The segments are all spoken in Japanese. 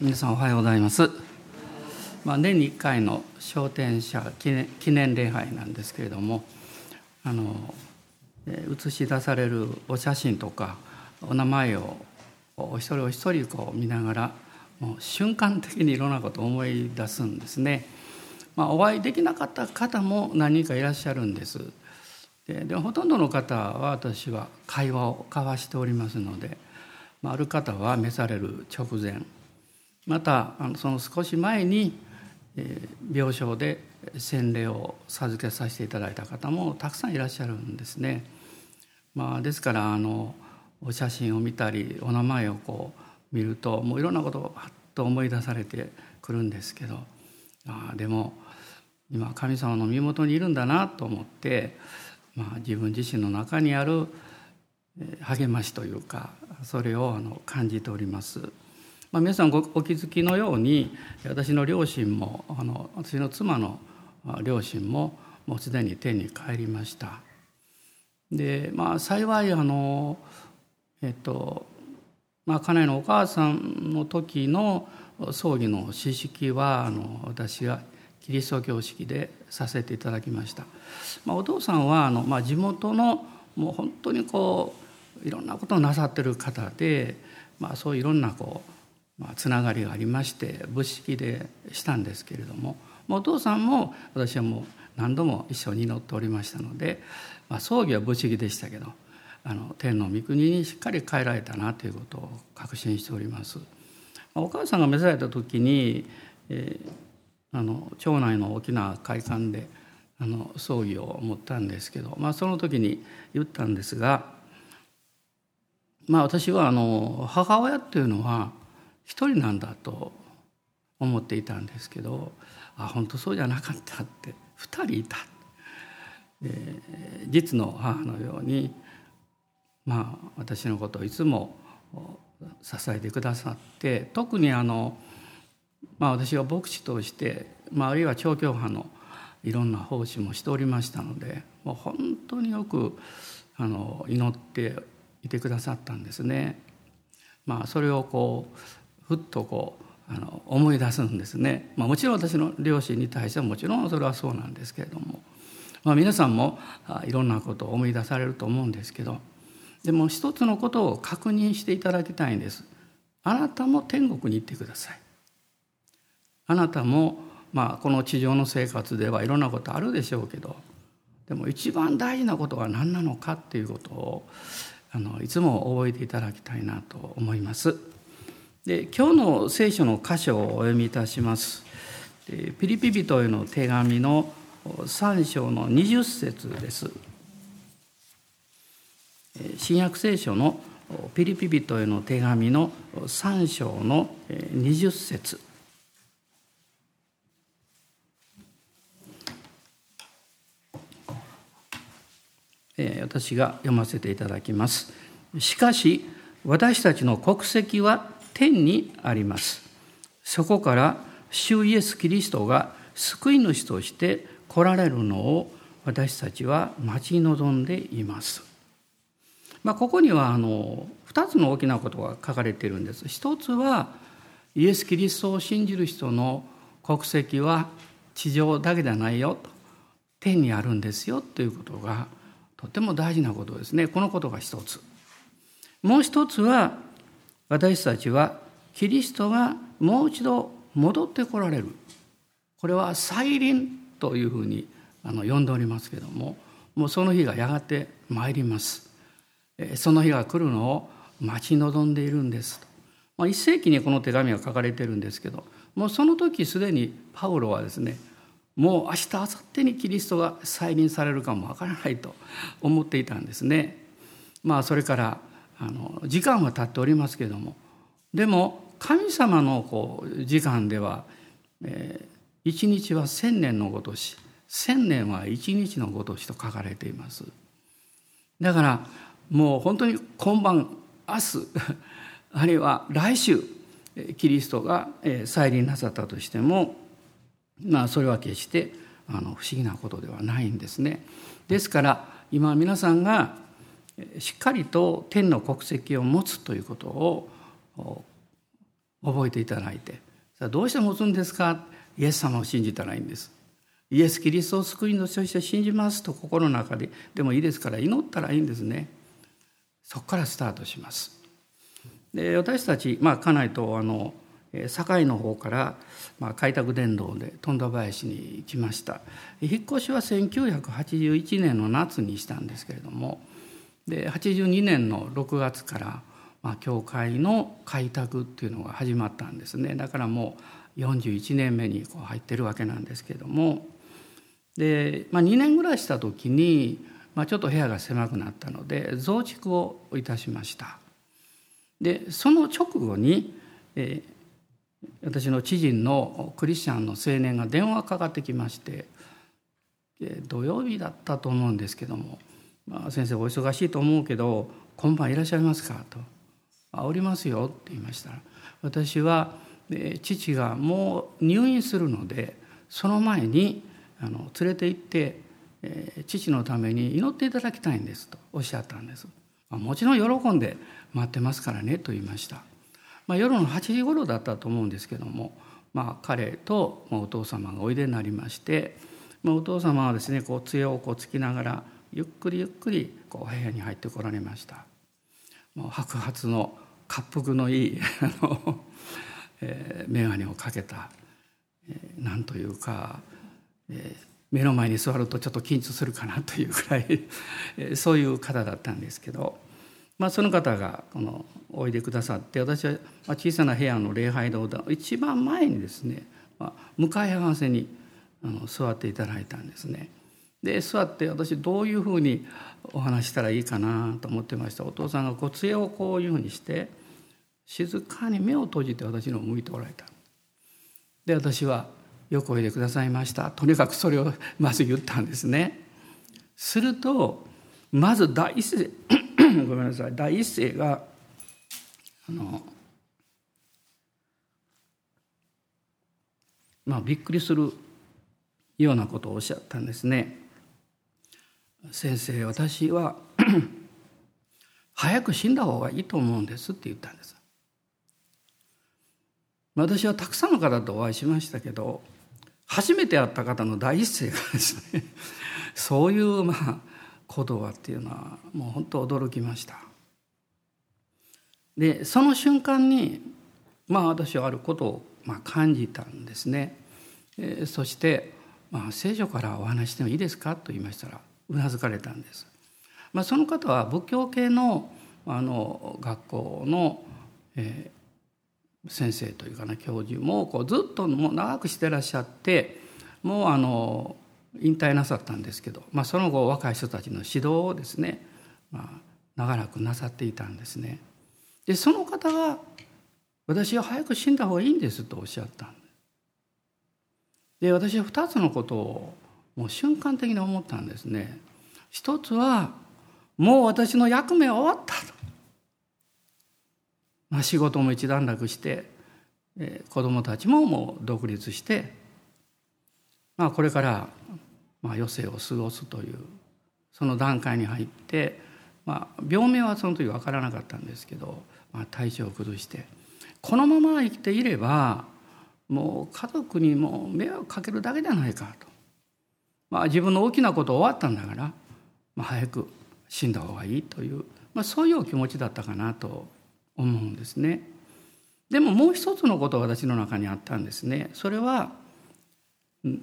皆さんおはようございます。まあ、年に1回の昇天者記念記念礼拝なんですけれどもあの映し出されるお写真とかお名前をお一人お一人こう見ながらもう瞬間的にいろんなことを思い出すんですね。まあ、お会いできなかった方も何人かいらっしゃるんです。ででほとんどの方は私は会話を交わしておりますので、まあ、ある方は召される直前またあのその少し前に、え、病床で洗礼を授けさせていただいた方もたくさんいらっしゃるんですね。まあ、ですからあのお写真を見たりお名前をこう見るともういろんなことをはっと思い出されてくるんですけどあでも今神様の身元にいるんだなと思って、まあ、自分自身の中にある励ましというかそれをあの感じております。まあ、皆さんごお気づきのように私の両親もあの私の妻の両親ももうすでに天に帰りました。でまあ幸いあのえっとまあ家内のお母さんの時の葬儀の詩式はあの私がキリスト教式でさせていただきました。まあ、お父さんはあの、まあ、地元のもう本当にこういろんなことをなさってる方で、まあ、そういろんなこう、まあ、つながりがありまして仏式でしたんですけれどもお父さんも私はもう何度も一緒に祈っておりましたので、まあ、葬儀は仏式でしたけどあの天の御国にしっかり帰られたなということを確信しております。お母さんが召された時に、えーあの町内の大きな会館であの葬儀を持ったんですけど、まあ、その時に言ったんですが、まあ、私はあの母親っていうのは一人なんだと思っていたんですけどあ本当そうじゃなかったって二人いた。実の母のようにまあ私のことをいつも支えてくださって特にあのまあ、私は牧師として、まあ、あるいは調教派のいろんな奉仕もしておりましたのでもう本当によくあの祈っていてくださったんですね。まあ、それをこうふっとこうあの思い出すんですね、まあ、もちろん私の両親に対してはもちろんそれはそうなんですけれども、まあ、皆さんもいろんなことを思い出されると思うんですけどでも一つのことを確認していただきたいんです。あなたも天国に行ってください。あなたも、まあ、この地上の生活ではいろんなことあるでしょうけどでも一番大事なことは何なのかっていうことをあのいつも覚えていただきたいなと思います。で今日の聖書の箇所をお読みいたします。ピリピ人への手紙の3章の20節です。新約聖書のピリピ人への手紙の3章の20節私が読ませていただきます。しかし私たちの国籍は天にあります。そこから主イエス・キリストが救い主として来られるのを私たちは待ち望んでいます。まあ、ここにはあの2つの大きなことが書かれているんです。一つはイエス・キリストを信じる人の国籍は地上だけじゃないよと天にあるんですよということがとても大事なことですねこのことが一つもう一つは私たちはキリストがもう一度戻ってこられる。これは再臨というふうにあの呼んでおりますけどももうその日がやがて参ります。その日が来るのを待ち望んでいるんですまあ、一世紀にこの手紙が書かれてるんですけどもうその時すでにパウロはですねもう明日明後日にキリストが再臨されるかもわからないと思っていたんですね。まあそれからあの時間は経っておりますけれどもでも神様のこう時間では、えー、一日は千年のごとし千年は一日のごとしと書かれています。だからもう本当に今晩明日 あるいは来週キリストが再臨なさったとしてもまあそれは決してあの不思議なことではないんですね。ですから今皆さんがしっかりと天の国籍を持つということを覚えていただいてさあどうして持つんですか？イエス様を信じたらいいんです。イエス・キリストを救い主として信じますと心の中ででもいいですから祈ったらいいんですね。そこからスタートします。で私たち、まあ、家内とあの堺の方から、まあ、開拓伝道で富田林に行きました。引っ越しは1981年の夏にしたんですけれどもで82年の6月から、まあ、教会の開拓っていうのが始まったんですね。だからもう41年目にこう入ってるわけなんですけども。で、まあ、2年ぐらいした時に、まあ、ちょっと部屋が狭くなったので増築をいたしました。でその直後に、えー私の知人のクリスチャンの青年が電話かかってきまして土曜日だったと思うんですけども「まあ、先生お忙しいと思うけど今晩いらっしゃいますか?」と「あおりますよ」って言いましたら私は父がもう入院するのでその前にあの連れて行って父のために祈っていただきたいんですとおっしゃったんです。もちろん喜んで待ってますからねと言いました。まあ、夜の8時頃だったと思うんですけども、まあ、彼とお父様がおいでになりまして、まあ、お父様はですねこう杖をこうつきながらゆっくりゆっくりこう部屋に入ってこられました。もう白髪の滑覆のいい あの、えー、眼鏡をかけた、えー、なんというか、えー、目の前に座るとちょっと緊張するかなというくらい、えー、そういう方だったんですけど。まあ、その方がこのおいでくださって私は小さな部屋の礼拝堂の一番前にですね、まあ、向かい合わせにあの座っていただいたんですね。で座って私どういうふうにお話したらいいかなと思ってましたお父さんがこう杖をこういうふうにして静かに目を閉じて私の向いておられた。で私は「よくおいでくださいました」とにかくそれをまず言ったんですね。するとまず第一声 ごめんなさい第一声があのまあびっくりするようなことをおっしゃったんですね。先生私は早く死んだ方がいいと思うんですって言ったんです。私はたくさんの方とお会いしましたけど初めて会った方の第一声がですね そういうまあ言葉っていうのはもう本当驚きました。でその瞬間にまあ私はあることをまあ感じたんですね。えー、そして「まあ、聖書からお話してもいいですか?」と言いましたらうなずかれたんです。まあ、その方は仏教系のあの学校の、えー、先生というかな教授もこうずっともう長くしてらっしゃってもうあの引退なさったんですけど、まあ、その後若い人たちの指導をですね、まあ、長らくなさっていたんですね。でその方が「私は早く死んだ方がいいんです」とおっしゃったで私は2つのことをもう瞬間的に思ったんですね。一つはもう私の役目は終わったと。まあ、仕事も一段落して、えー、子供たちももう独立して、まあ、これからまあ、余生を過ごすというその段階に入って、まあ、病名はその時分からなかったんですけど、まあ、体調を崩してこのまま生きていればもう家族にも迷惑かけるだけじゃないかと、まあ、自分の大きなこと終わったんだから、まあ、早く死んだ方がいいという、まあ、そういうお気持ちだったかなと思うんですね。でももう一つのことが私の中にあったんですね。それは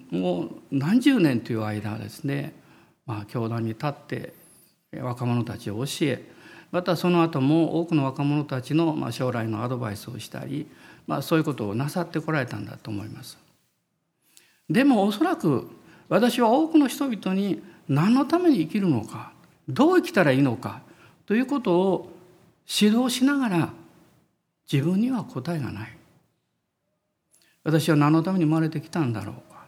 もう何十年という間ですね、まあ、教団に立って若者たちを教えまたその後も多くの若者たちの将来のアドバイスをしたり、まあ、そういうことをなさってこられたんだと思います。でもおそらく私は多くの人々に何のために生きるのかどう生きたらいいのかということを指導しながら自分には答えがない。私は何のために生まれてきたんだろうか。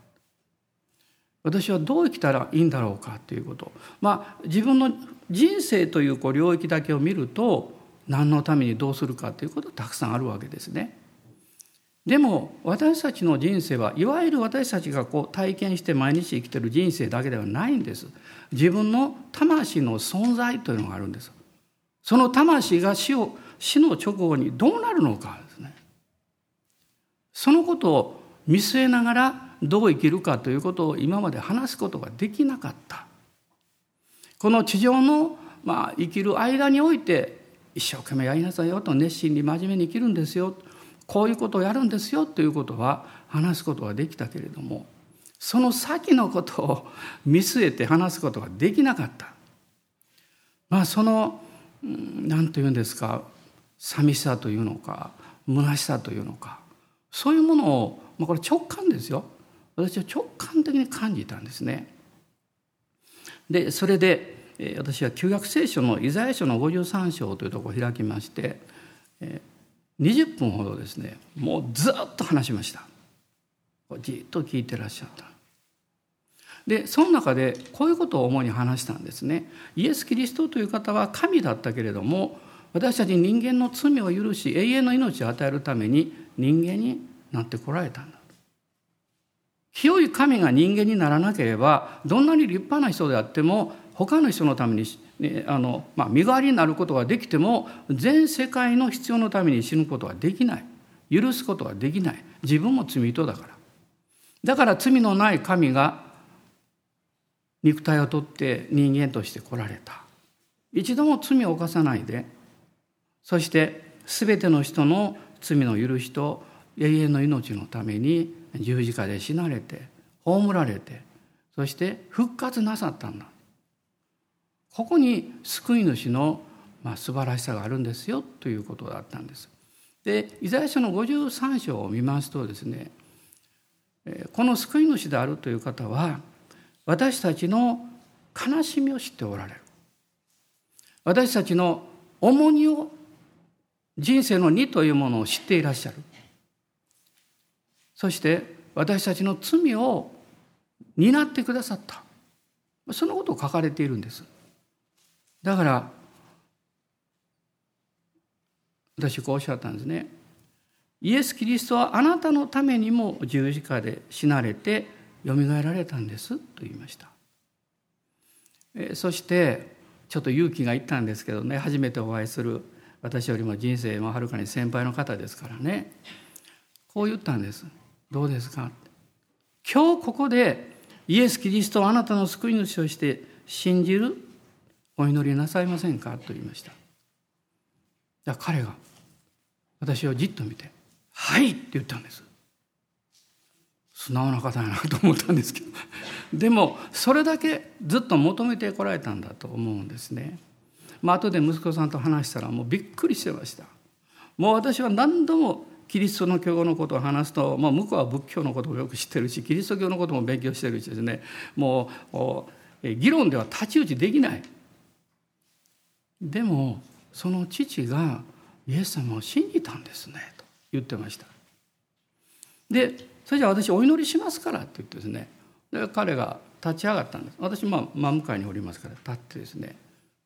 私はどう生きたらいいんだろうかということ。まあ自分の人生というこう領域だけを見ると何のためにどうするかということたくさんあるわけですね。でも私たちの人生はいわゆる私たちがこう体験して毎日生きてる人生だけではないんです。自分の魂の存在というのがあるんです。その魂が死を死の直後にどうなるのかですね。そのことを見据えながらどう生きるかということを今まで話すことができなかったこの地上の、まあ、生きる間において一生懸命やりなさいよと熱心に真面目に生きるんですよこういうことをやるんですよということは話すことができたけれどもその先のことを見据えて話すことができなかった。まあその何と言うんですか寂しさというのか虚しさというのかそういうものを、まあ、これ直感ですよ私は直感的に感じたんですね。でそれで私は旧約聖書のイザヤ書の53章というところを開きまして20分ほどですねもうずっと話しました。じっと聞いてらっしゃった。でその中でこういうことを主に話したんですね。イエス・キリストという方は神だったけれども私たち人間の罪を許し永遠の命を与えるために人間になってこられたんだ。清い神が人間にならなければどんなに立派な人であっても他の人のために、ね、あの、まあ、身代わりになることができても全世界の必要のために死ぬことはできない。許すことはできない。自分も罪人だから。だから罪のない神が肉体をとって人間として来られた。一度も罪を犯さないでそして全ての人の罪の許しと永遠の命のために十字架で死なれて葬られてそして復活なさったんだ。ここに救い主のまあ素晴らしさがあるんですよということだったんです。でイザヤ書の53章を見ますとですねこの救い主であるという方は私たちの悲しみを知っておられる。私たちの重荷を人生の荷というものを知っていらっしゃる。そして私たちの罪を担ってくださった。そのことを書かれているんです。だから私こうおっしゃったんですね。イエス・キリストはあなたのためにも十字架で死なれてよみがえられたんですと言いました。えそしてちょっと勇気がいったんですけどね初めてお会いする私よりも人生もはるかに先輩の方ですからね。こう言ったんです。どうですか？今日ここでイエス・キリストをあなたの救い主として信じるお祈りなさいませんか？と言いました。じゃ彼が私をじっと見て「はい」って言ったんです。素直な方やなと思ったんですけど。でもそれだけずっと求めてこられたんだと思うんですね。まあ後で息子さんと話したらもうびっくりしてました。もう私は何度もキリストの教のことを話すと、まあ、向こうは仏教のことをよく知ってるしキリスト教のことも勉強してるしですね。もう議論では太刀打ちできない。でもその父がイエス様を信じたんですねと言ってました。でそれじゃあ私お祈りしますからって言ってですねで彼が立ち上がったんです。私まあ真向かいにおりますから立ってですね。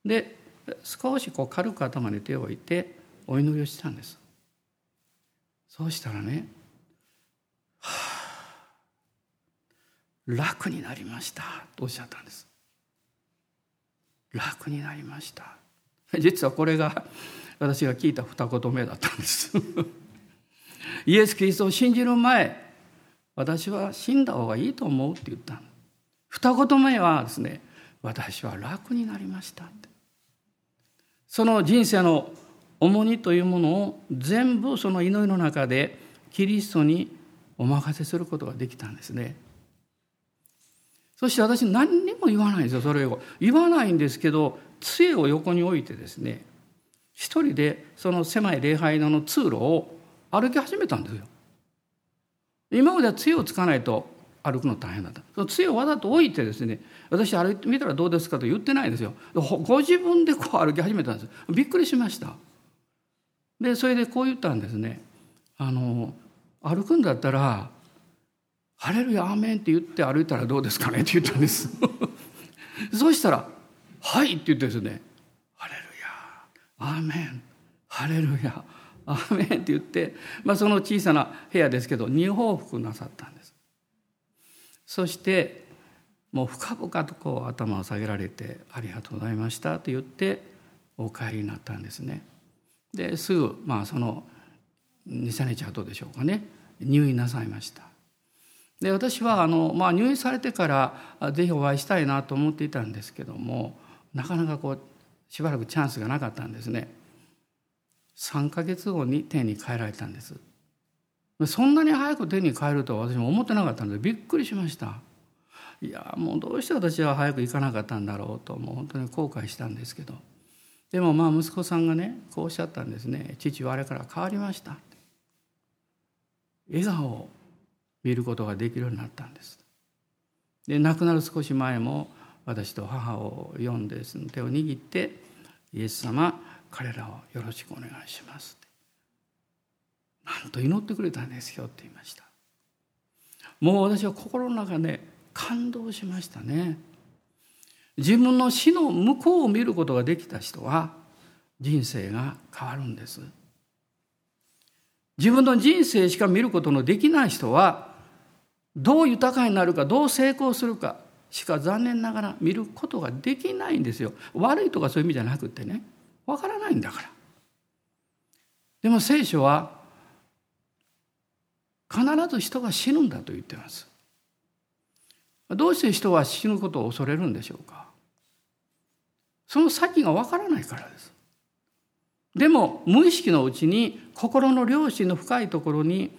で少しこう軽く頭に手を置いてお祈りをしたんです。そうしたらね「はあ楽になりました」とおっしゃったんです。楽になりました。実はこれが私が聞いた二言目だったんです。イエス・キリストを信じる前私は死んだ方がいいと思うって言った二言目はですね私は楽になりましたって。その人生の重荷というものを全部その祈りの中でキリストにお任せすることができたんですね。そして私何にも言わないんですよそれを。言わないんですけど杖を横に置いてですね一人でその狭い礼拝堂の通路を歩き始めたんですよ。今までは杖をつかないと歩くの大変だった。その杖をわざと置いてですね私歩いてみたらどうですかと言ってないですよ。ご自分でこう歩き始めたんです。びっくりしました。でそれでこう言ったんですね。あの歩くんだったら「ハレルヤアーメン」って言って歩いたらどうですかねって言ったんです。そうしたら「はい」って言ってですね「ハレルヤ。アーメン。ハレルヤ。アーメンって言って、まあ、その小さな部屋ですけど二往復なさったんです。そしてもう深々とこう頭を下げられて「ありがとうございました」と言ってお帰りになったんですね。ですぐまあその23日後でしょうかね。入院なさいました。で私はあの、まあ、入院されてからぜひお会いしたいなと思っていたんですけどもなかなかこうしばらくチャンスがなかったんですね。3ヶ月後に天に帰られたんです。そんなに早く天に帰るとは私も思ってなかったのでびっくりしました。いやもうどうして私は早く行かなかったんだろうともう本当に後悔したんですけど。でもまあ息子さんがねこうおっしゃったんですね父はあれから変わりました笑顔を見ることができるようになったんです。で亡くなる少し前も私と母を呼んでその手を握って「イエス様彼らをよろしくお願いします」なんと祈ってくれたんですよって言いました。もう私は心の中で感動しましたね。自分の死の向こうを見ることができた人は人生が変わるんです。自分の人生しか見ることのできない人はどう豊かになるかどう成功するかしか残念ながら見ることができないんですよ。悪いとかそういう意味じゃなくてね。わからないんだから。でも聖書は必ず人が死ぬんだと言ってます。どうして人は死ぬことを恐れるんでしょうか。その先がわからないからです。でも無意識のうちに心の良心の深いところに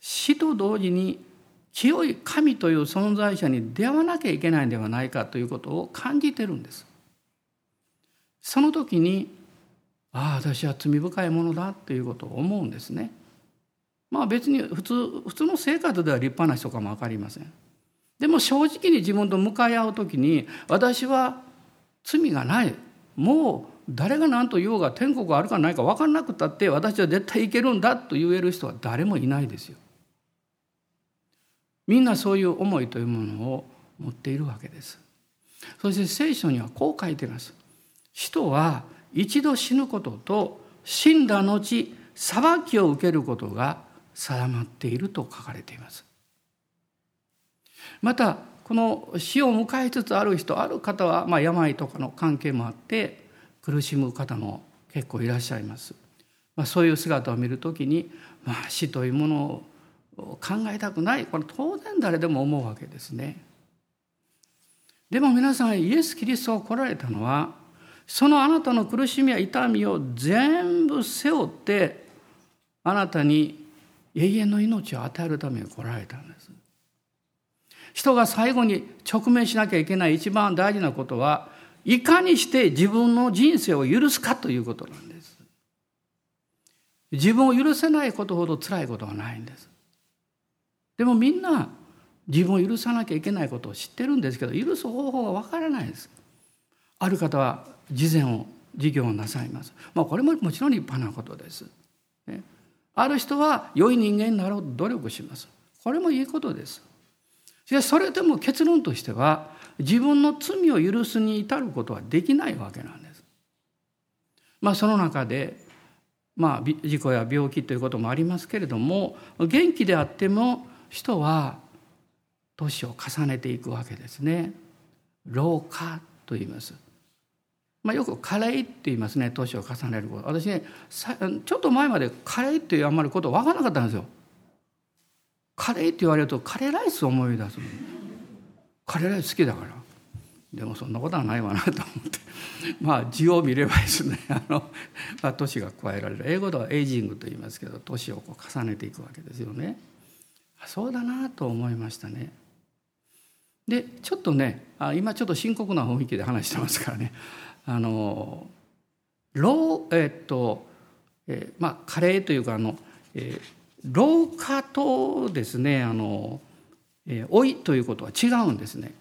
死と同時に清い神という存在者に出会わなきゃいけないんではないかということを感じてるんです。その時にああ私は罪深いものだということを思うんですね。まあ別に普通普通の生活では立派な人かも分かりません。でも正直に自分と向かい合う時に私は罪がないもう誰が何と言おうが天国があるかないか分からなくたって私は絶対行けるんだと言える人は誰もいないですよ。みんなそういう思いというものを持っているわけです。そして聖書にはこう書いています。人は一度死ぬことと死んだ後裁きを受けることが定まっていると書かれています。またこの死を迎えつつある人ある方はまあ病とかの関係もあって苦しむ方も結構いらっしゃいます。まあ、そういう姿を見るときに、まあ、死というものを考えたくないこれ当然誰でも思うわけですね。でも皆さんイエス・キリストが来られたのはそのあなたの苦しみや痛みを全部背負ってあなたに永遠の命を与えるために来られたんです。人が最後に直面しなきゃいけない一番大事なことはいかにして自分の人生を許すかということなんです。自分を許せないことほど辛いことはないんです。でもみんな自分を許さなきゃいけないことを知ってるんですけど許す方法がわからないです。ある方は事前を事業をなさいます。まあこれももちろん立派なことです。ね、ある人は良い人間になろうと努力します。これもいいことです。しかしそれでも結論としては自分の罪を許すに至ることはできないわけなんです。まあその中でまあ事故や病気ということもありますけれども元気であっても人は年を重ねていくわけですね。老化と言います。まあ、よく加齢って言いますね年を重ねること私ねちょっと前まで加齢っていうあんまりこと分からなかったんですよ。カレーって言われるとカレーライスを思い出すカレーライス好きだからでもそんなことはないわなと思ってまあ字を見ればですね あの、まあ、年が加えられる英語ではエイジングと言いますけど年をこう重ねていくわけですよね。そうだなと思いましたね。でちょっとねあ今ちょっと深刻な雰囲気で話してますからね あの老えっと、え、まあ加齢というかあの、えー、老化とですねあの、えー、老いということは違うんですね。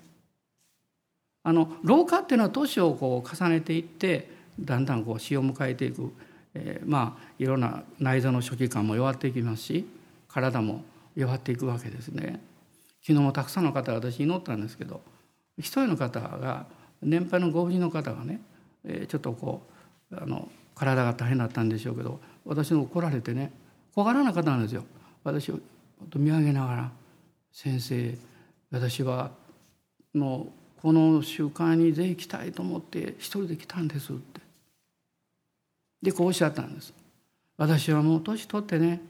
あの老化っていうのは年をこう重ねていってだんだんこう死を迎えていく、えー、まあいろんな内臓の初期感も弱っていきますし体も弱っていくわけですね。昨日もたくさんの方私祈ったんですけど一人の方が年配のご婦人の方がね、えー、ちょっとこうあの体が大変だったんでしょうけど私の来られてね小柄な方なんですよ。私を見上げながら「先生私はのこの習慣にぜひ来たいと思って一人で来たんです」って。でこうおっしゃったんです。私はもう年取ってね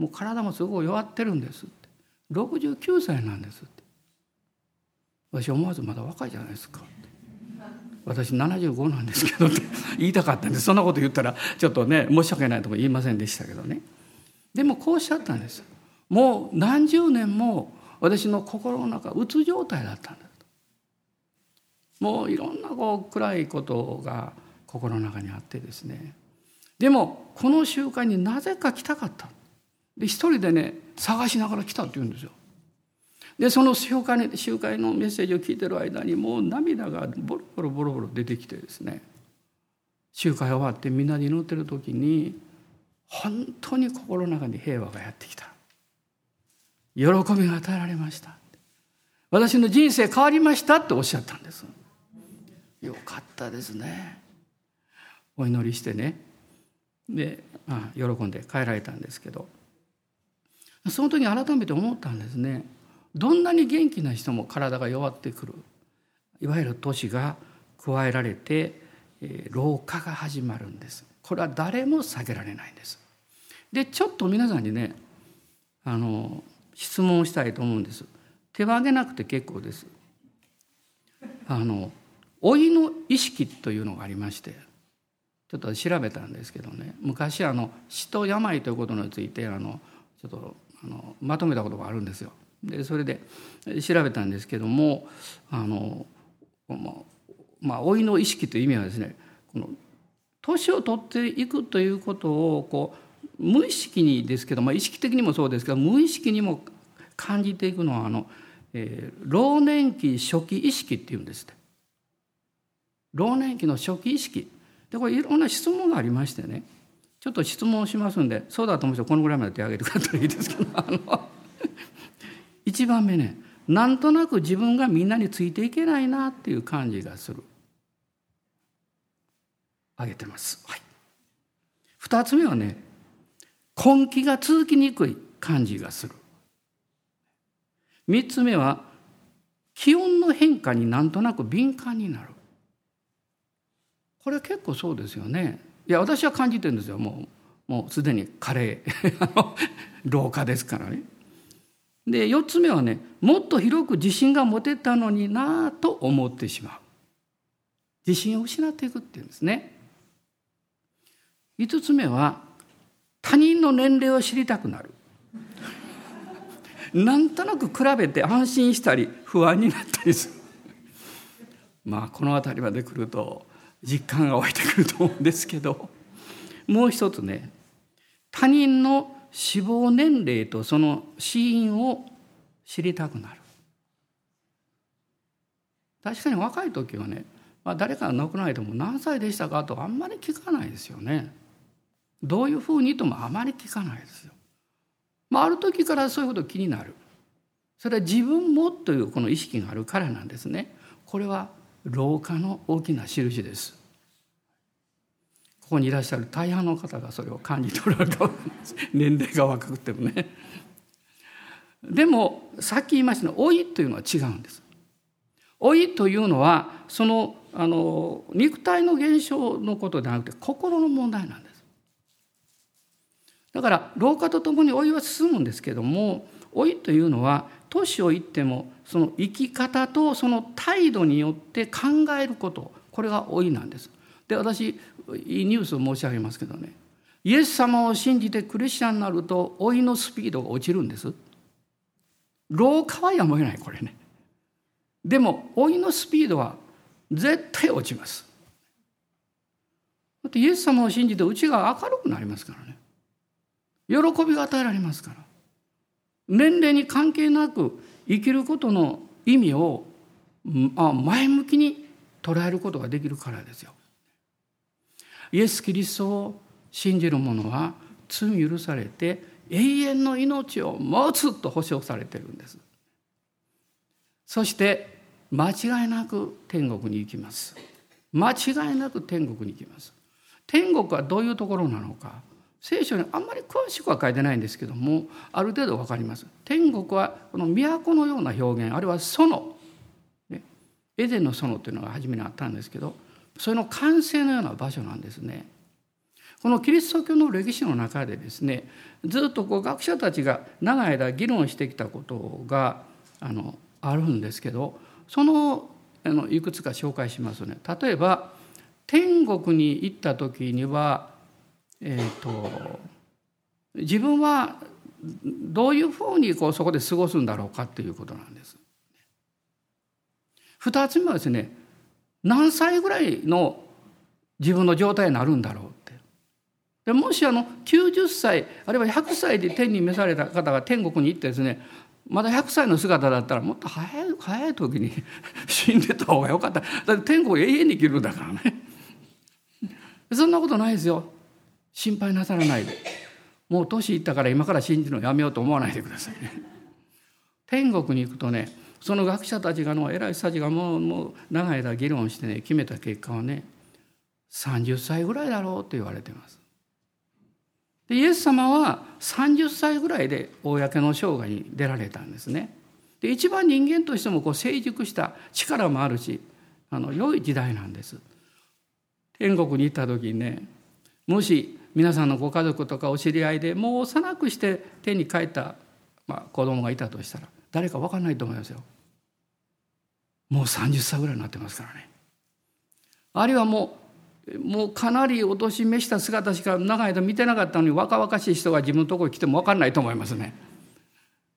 もう体もすごい弱ってるんですって。69歳なんですって。私思わずまだ若いじゃないですか私75なんですけどって。言いたかったんでそんなこと言ったらちょっとね申し訳ないとも言いませんでしたけどね。でもこうおっしゃったんです。もう何十年も私の心の中うつ状態だったんだもういろんなこう暗いことが心の中にあってですね。でもこの集会になぜか来たかった。で一人でね探しながら来たって言うんですよ。でその集会に集会のメッセージを聞いてる間にもう涙がボロボロボロボロ出てきてですね。集会終わってみんなで祈ってる時に本当に心の中に平和がやってきた。喜びが与えられました。私の人生変わりましたっておっしゃったんです。よかったですね。お祈りしてね。で、まあ、喜んで帰られたんですけど。その時改めて思ったんですね。どんなに元気な人も体が弱ってくる。いわゆる年が加えられて、えー、老化が始まるんです。これは誰も避けられないんです。でちょっと皆さんにねあの質問をしたいと思うんです。手を挙げなくて結構です。あの老いの意識というのがありましてちょっと調べたんですけどね。昔あの死と病ということについてあのちょっとあのまとめたことがあるんですよ。でそれで調べたんですけどもあのまあ老いの意識という意味はですねこの年を取っていくということをこう無意識にですけど、まあ、意識的にもそうですけど無意識にも感じていくのはあの、えー、老年期初期意識っていうんですって。老年期の初期意識。でこれいろんな質問がありましてね。ちょっと質問しますんでそうだと思う人このぐらいまで手を挙げてくれたらいいですけどあの 1番目ねなんとなく自分がみんなについていけないなっていう感じがする挙げてます。はい、2つ目はね根気が続きにくい感じがする。3つ目は気温の変化になんとなく敏感になる。これ結構そうですよね。いや私は感じてるんですよもうもうすでに加齢老化ですからね。で4つ目はねもっと広く自信が持てたのになと思ってしまう。自信を失っていくっていうんですね。5つ目は他人の年齢を知りたくなる。なんとなく比べて安心したり不安になったりする。まあこの辺りまで来ると実感が湧いてくると思うんですけどもう一つね他人の死亡年齢とその死因を知りたくなる。確かに若い時はね、まあ、誰かが亡くなられても何歳でしたかとあんまり聞かないですよね。どういうふうにともあまり聞かないですよ、まあ、ある時からそういうこと気になる。それは自分もというこの意識があるからなんですね。これは老化の大きな印です。ここにいらっしゃる大半の方がそれを感じ取られる年齢が若くてもね。でもさっき言いましたの老いというのは違うんです。老いというのはそのあの肉体の現象のことではなくて心の問題なんです。だから老化とともに老いは進むんですけども老いというのは年をいってもその生き方とその態度によって考えることこれが老いなんです。で私いいニュースを申し上げますけどねイエス様を信じてクリスチャンになると老いのスピードが落ちるんです。老化はやむを得ないこれね。でも老いのスピードは絶対落ちます。だってイエス様を信じて内が明るくなりますからね。喜びが与えられますから。年齢に関係なく生きることの意味を前向きに捉えることができるからですよ。イエス・キリストを信じる者は罪許されて永遠の命を持つと保証されてるんです。そして間違いなく天国に行きます。間違いなく天国に行きます。天国はどういうところなのか聖書にあんまり詳しくは書いてないんですけどもある程度分かります。天国はこの都のような表現あるいは園、ね、エデンの園っていうのが初めにあったんですけどそれの完成のような場所なんですね。このキリスト教の歴史の中でですねずっとこう学者たちが長い間議論してきたことがあのあるんですけどそのあのいくつか紹介しますね。例えば天国に行った時には、えーと、自分はどういうふうにこうそこで過ごすんだろうかっていうことなんです。二つ目はですね何歳ぐらいの自分の状態になるんだろうって。でもしあの90歳あるいは100歳で天に召された方が天国に行ってですねまだ100歳の姿だったらもっと早い早い時に 死んでた方がよかった。だって天国永遠に生きるんだからね。そんなことないですよ。心配なさらないでもう年いったから今から信じるのやめようと思わないでくださいね天国に行くとねその学者たちがの偉い人たちがもうもう長い間議論してね決めた結果はね30歳ぐらいだろうと言われてますでイエス様は30歳ぐらいで公の生涯に出られたんですね。で一番人間としてもこう成熟した力もあるしあの良い時代なんです。天国に行った時にねもし皆さんのご家族とかお知り合いでもう幼くして手に帰った、まあ、子供がいたとしたら誰か分かんないと思いますよ。もう30歳ぐらいになってますからね。あるいはもうもうかなりお年めした姿しか長い間見てなかったのに若々しい人が自分のところに来ても分かんないと思いますね。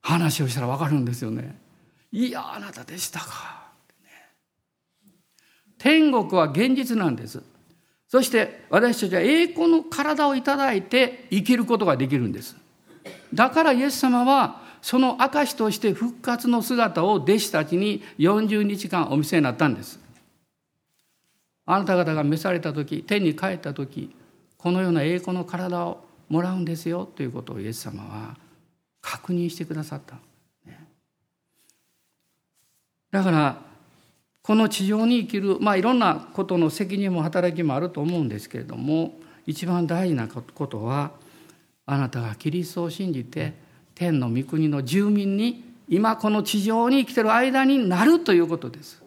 話をしたら分かるんですよね。いやあなたでしたか。天国は現実なんです。そして私たちは栄光の体をいただいて生きることができるんです。だからイエス様はその証として復活の姿を弟子たちに40日間お見せになったんです。あなた方が召された時天に帰った時このような栄光の体をもらうんですよということをイエス様は確認してくださった。だからこの地上に生きるまあいろんなことの責任も働きもあると思うんですけれども一番大事なことはあなたがキリストを信じて天の御国の住民に今この地上に生きてる間になるということです。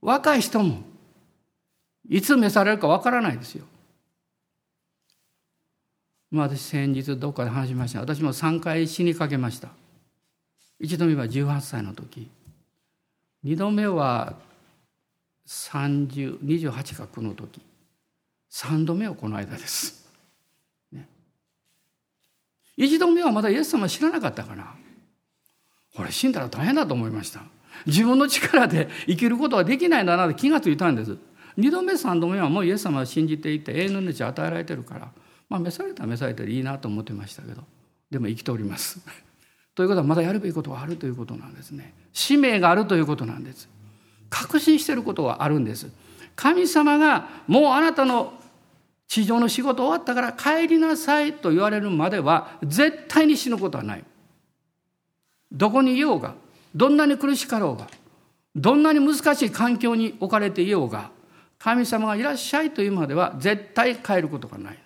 若い人もいつ召されるかわからないですよ。まあ、私先日どっかで話しました私も3回死にかけました一度目は18歳の時2度目は3028か9の時。3度目はこの間です、ね、1度目はまだイエス様知らなかったからこれ死んだら大変だと思いました。自分の力で生きることはできないんだなって気がついたんです。2度目3度目はもうイエス様を信じていて永遠の命与えられてるから。まあ召された召されたらいいなと思ってましたけど。でも生きております。ということはまだやるべきことがあるということなんですね。使命があるということなんです。確信していることがあるんです。神様がもうあなたの地上の仕事終わったから帰りなさいと言われるまでは絶対に死ぬことはない。どこにいようが、どんなに苦しかろうが、どんなに難しい環境に置かれていようが、神様がいらっしゃいというまでは絶対変えることがない。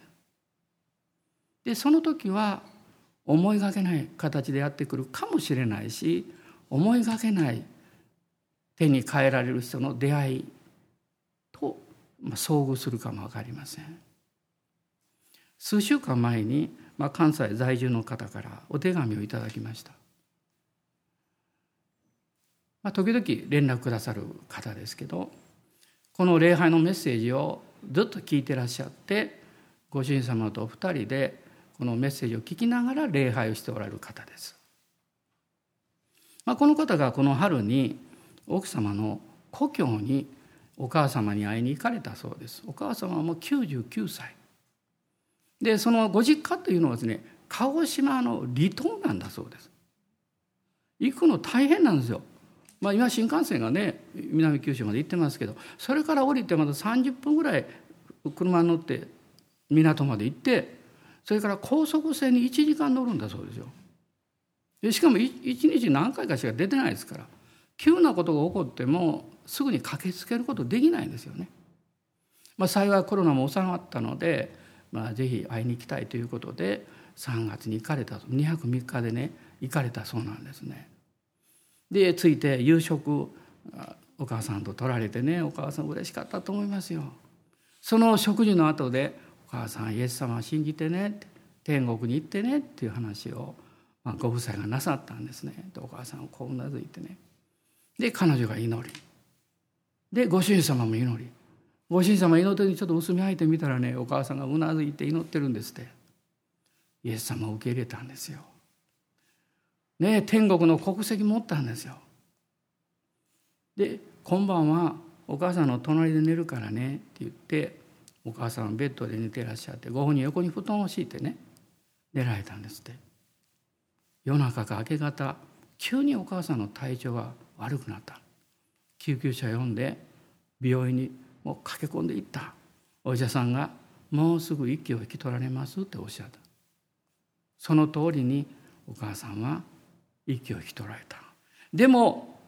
でその時は思いがけない形でやってくるかもしれないし思いがけない手に変えられる人の出会いと遭遇するかも分かりません。数週間前に、まあ、関西在住の方からお手紙をいただきました。まあ、時々連絡くださる方ですけどこの礼拝のメッセージをずっと聞いてらっしゃってご主人様とお二人でこのメッセージを聞きながら礼拝をしておられる方です。まあ、この方がこの春に奥様の故郷にお母様に会いに行かれたそうです。お母様はもう99歳。でそのご実家というのはですね鹿児島の離島なんだそうです。行くの大変なんですよ。まあ、今新幹線がね南九州まで行ってますけどそれから降りてまだ30分ぐらい車に乗って港まで行ってそれから高速船に1時間乗るんだそうですよ。でしかも1日何回かしか出てないですから急なことが起こってもすぐに駆けつけることできないんですよね。まあ、幸いコロナも収まったので、まあ、ぜひ会いに行きたいということで3月に行かれた2泊3日でね行かれたそうなんですね。で着いて夕食お母さんと取られてねお母さん嬉しかったと思いますよ。その食事の後で母さんイエス様を信じてね天国に行ってねっていう話を、まあ、ご夫妻がなさったんですね。お母さんをこううなずいてね。で彼女が祈り。でご主人様も祈り。ご主人様祈ってにちょっと薄み入ってみたらねお母さんがうなずいて祈ってるんですって。イエス様を受け入れたんですよ。ね天国の国籍持ったんですよ。で今晩はお母さんの隣で寝るからねって言ってお母さんベッドで寝てらっしゃってご本人横に布団を敷いてね寝られたんですって。夜中か明け方急にお母さんの体調が悪くなった。救急車呼んで病院にもう駆け込んでいった。お医者さんが「もうすぐ息を引き取られます」っておっしゃった。その通りにお母さんは息を引き取られた。でも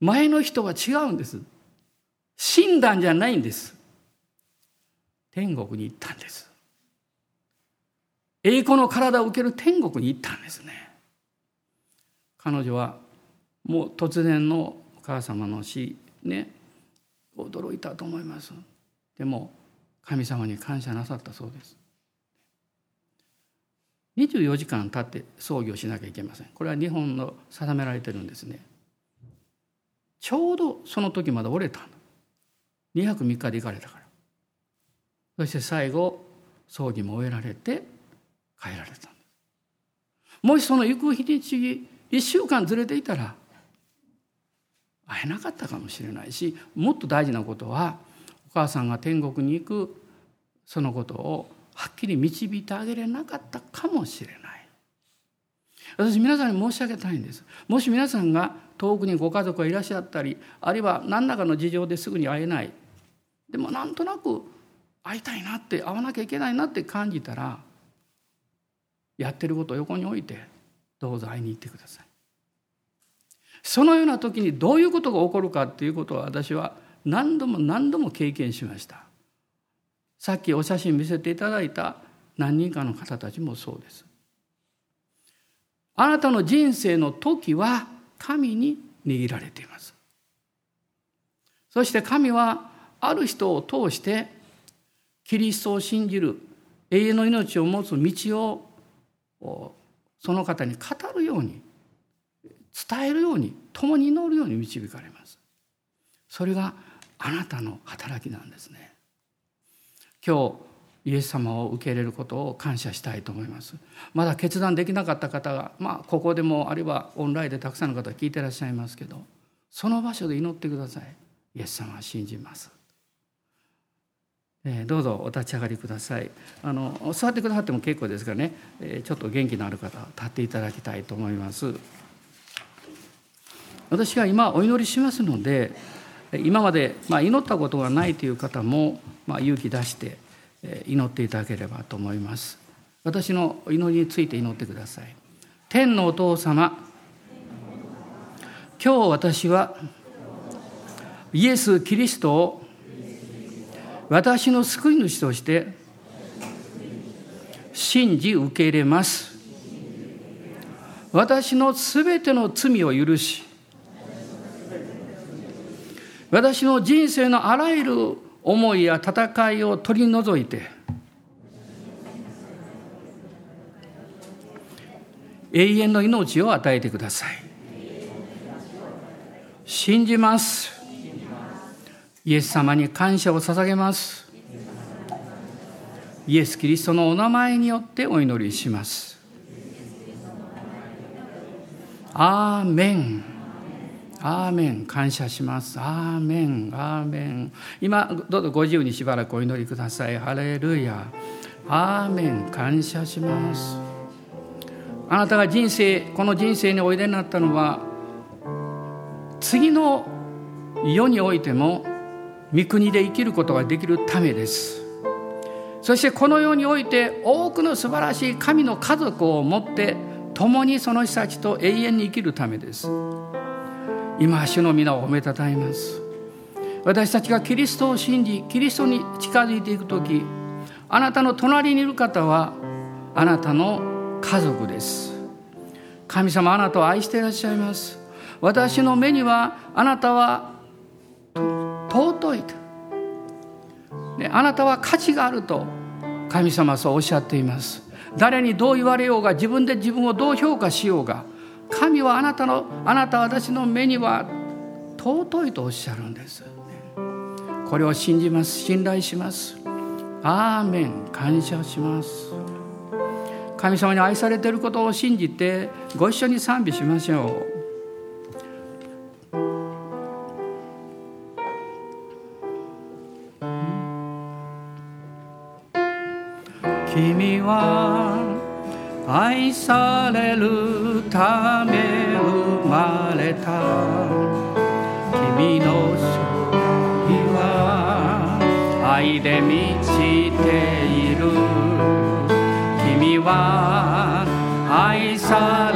前の人は違うんです。死んだんじゃないんです。天国に行ったんです。栄光の体を受ける天国に行ったんですね。彼女はもう突然のお母様の死ね驚いたと思います。でも神様に感謝なさったそうです。24時間経って葬儀をしなきゃいけません。これは日本の定められてるんですね。ちょうどその時まで折れた2泊3日で行かれたから。そして最後葬儀も終えられて帰られたもしその行く日にち1週間ずれていたら会えなかったかもしれないしもっと大事なことはお母さんが天国に行くそのことをはっきり導いてあげれなかったかもしれない。私皆さんに申し上げたいんです。もし皆さんが遠くにご家族がいらっしゃったりあるいは何らかの事情ですぐに会えない。でもなんとなく会いたいなって会わなきゃいけないなって感じたらやってることを横に置いてどうぞ会いに行ってください。そのような時にどういうことが起こるかっていうことは私は何度も何度も経験しました。さっきお写真見せていただいた何人かの方たちもそうです。あなたの人生の時は神に握られています。そして神はある人を通してキリストを信じる永遠の命を持つ道をその方に語るように伝えるように共に祈るように導かれます。それがあなたの働きなんですね。今日イエス様を受け入れることを感謝したいと思います。まだ決断できなかった方がまあここでもあるいはオンラインでたくさんの方聞いてらっしゃいますけどその場所で祈ってください。イエス様は信じます。どうぞお立ち上がりください。あの座ってくださっても結構ですからねちょっと元気のある方立っていただきたいと思います。私が今お祈りしますので今までま祈ったことがないという方もま勇気出して祈っていただければと思います。私の祈りについて祈ってください。天のお父様今日私はイエス・キリストを私の救い主として信じ受け入れます。私のすべての罪を許し私の人生のあらゆる思いや戦いを取り除いて永遠の命を与えてください。信じます。イエス様に感謝を捧げます。イエス・キリストのお名前によってお祈りします。アーメン。アーメン。感謝します。アーメン。アーメン。今どうぞご自由にしばらくお祈りください。ハレルヤ。アーメン。感謝します。あなたが人生この人生においでになったのは次の世においても御国で生きることができるためです。そしてこの世において多くの素晴らしい神の家族を持って共にその人たちと永遠に生きるためです。今主の皆を褒めたたえます。私たちがキリストを信じキリストに近づいていく時あなたの隣にいる方はあなたの家族です。神様あなたを愛していらっしゃいます。私の目にはあなたは尊いと、ね、あなたは価値があると神様はそうおっしゃっています。誰にどう言われようが自分で自分をどう評価しようが神はあなたのあなた私の目には尊いとおっしゃるんです。これを信じます。信頼します。アーメン。感謝します。神様に愛されていることを信じてご一緒に賛美しましょう。君は愛されるため生まれた。君の生は愛で満ちている君は愛される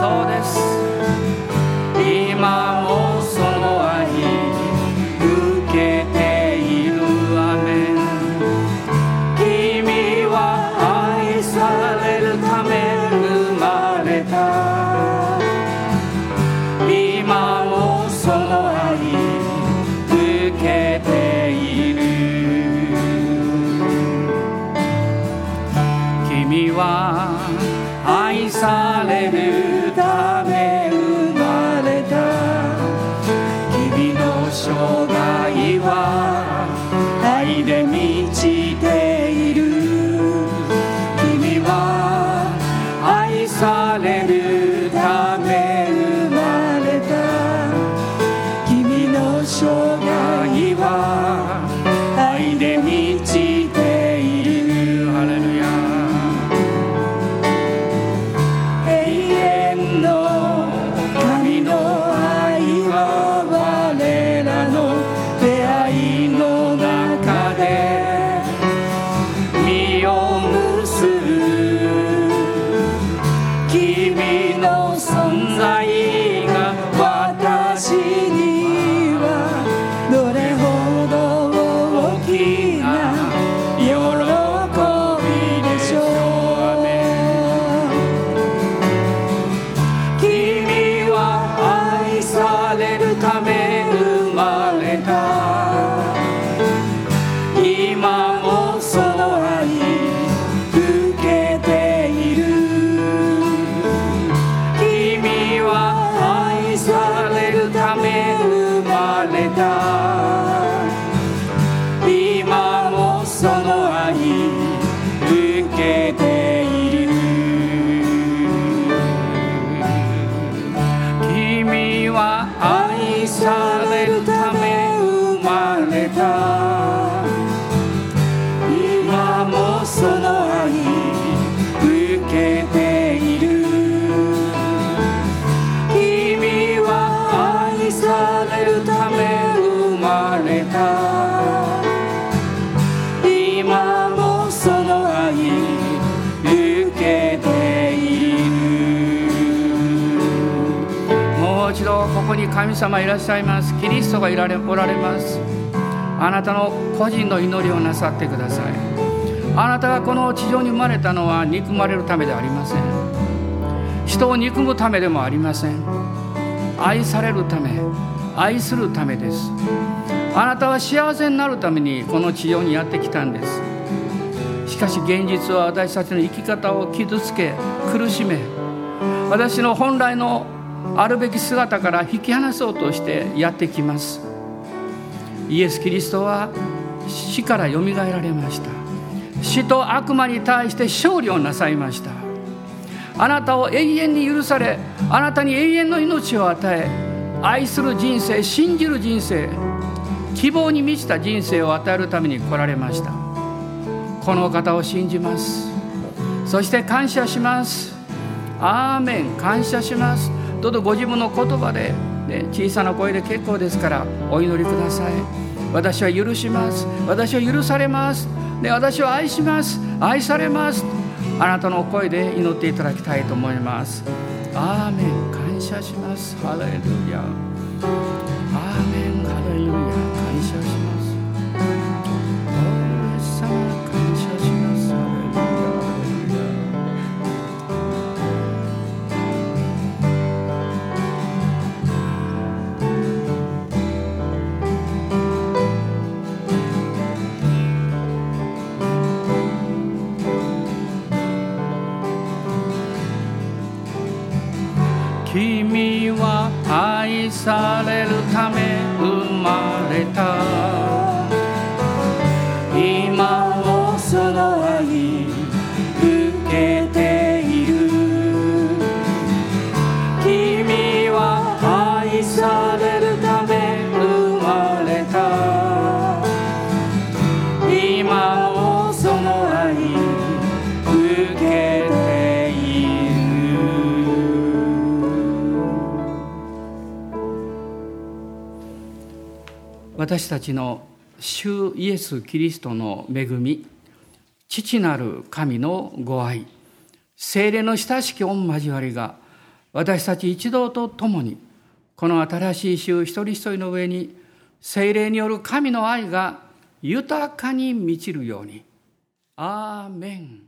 そうです。神様いらっしゃいます。キリストがいられおられます。あなたの個人の祈りをなさってください。あなたがこの地上に生まれたのは憎まれるためではありません。人を憎むためでもありません。愛されるため愛するためです。あなたは幸せになるためにこの地上にやってきたんです。しかし現実は私たちの生き方を傷つけ苦しめ私の本来のあるべき姿から引き離そうとしてやってきます。イエス・キリストは死からよみがえられました。死と悪魔に対して勝利をなさいました。あなたを永遠に許されあなたに永遠の命を与え愛する人生信じる人生希望に満ちた人生を与えるために来られました。この方を信じます。そして感謝します。アーメン。感謝します。どうぞご自分の言葉で、ね、小さな声で結構ですからお祈りください。私は許します。私は許されます。で私は愛します。愛されます。あなたの声で祈っていただきたいと思います。アーメン。感謝します。ハレルヤ。アーメン。ハレルヤ。私たちの主イエス・キリストの恵み父なる神のご愛精霊の親しき御交わりが私たち一同と共にこの新しい週一人一人の上に精霊による神の愛が豊かに満ちるように。アーメン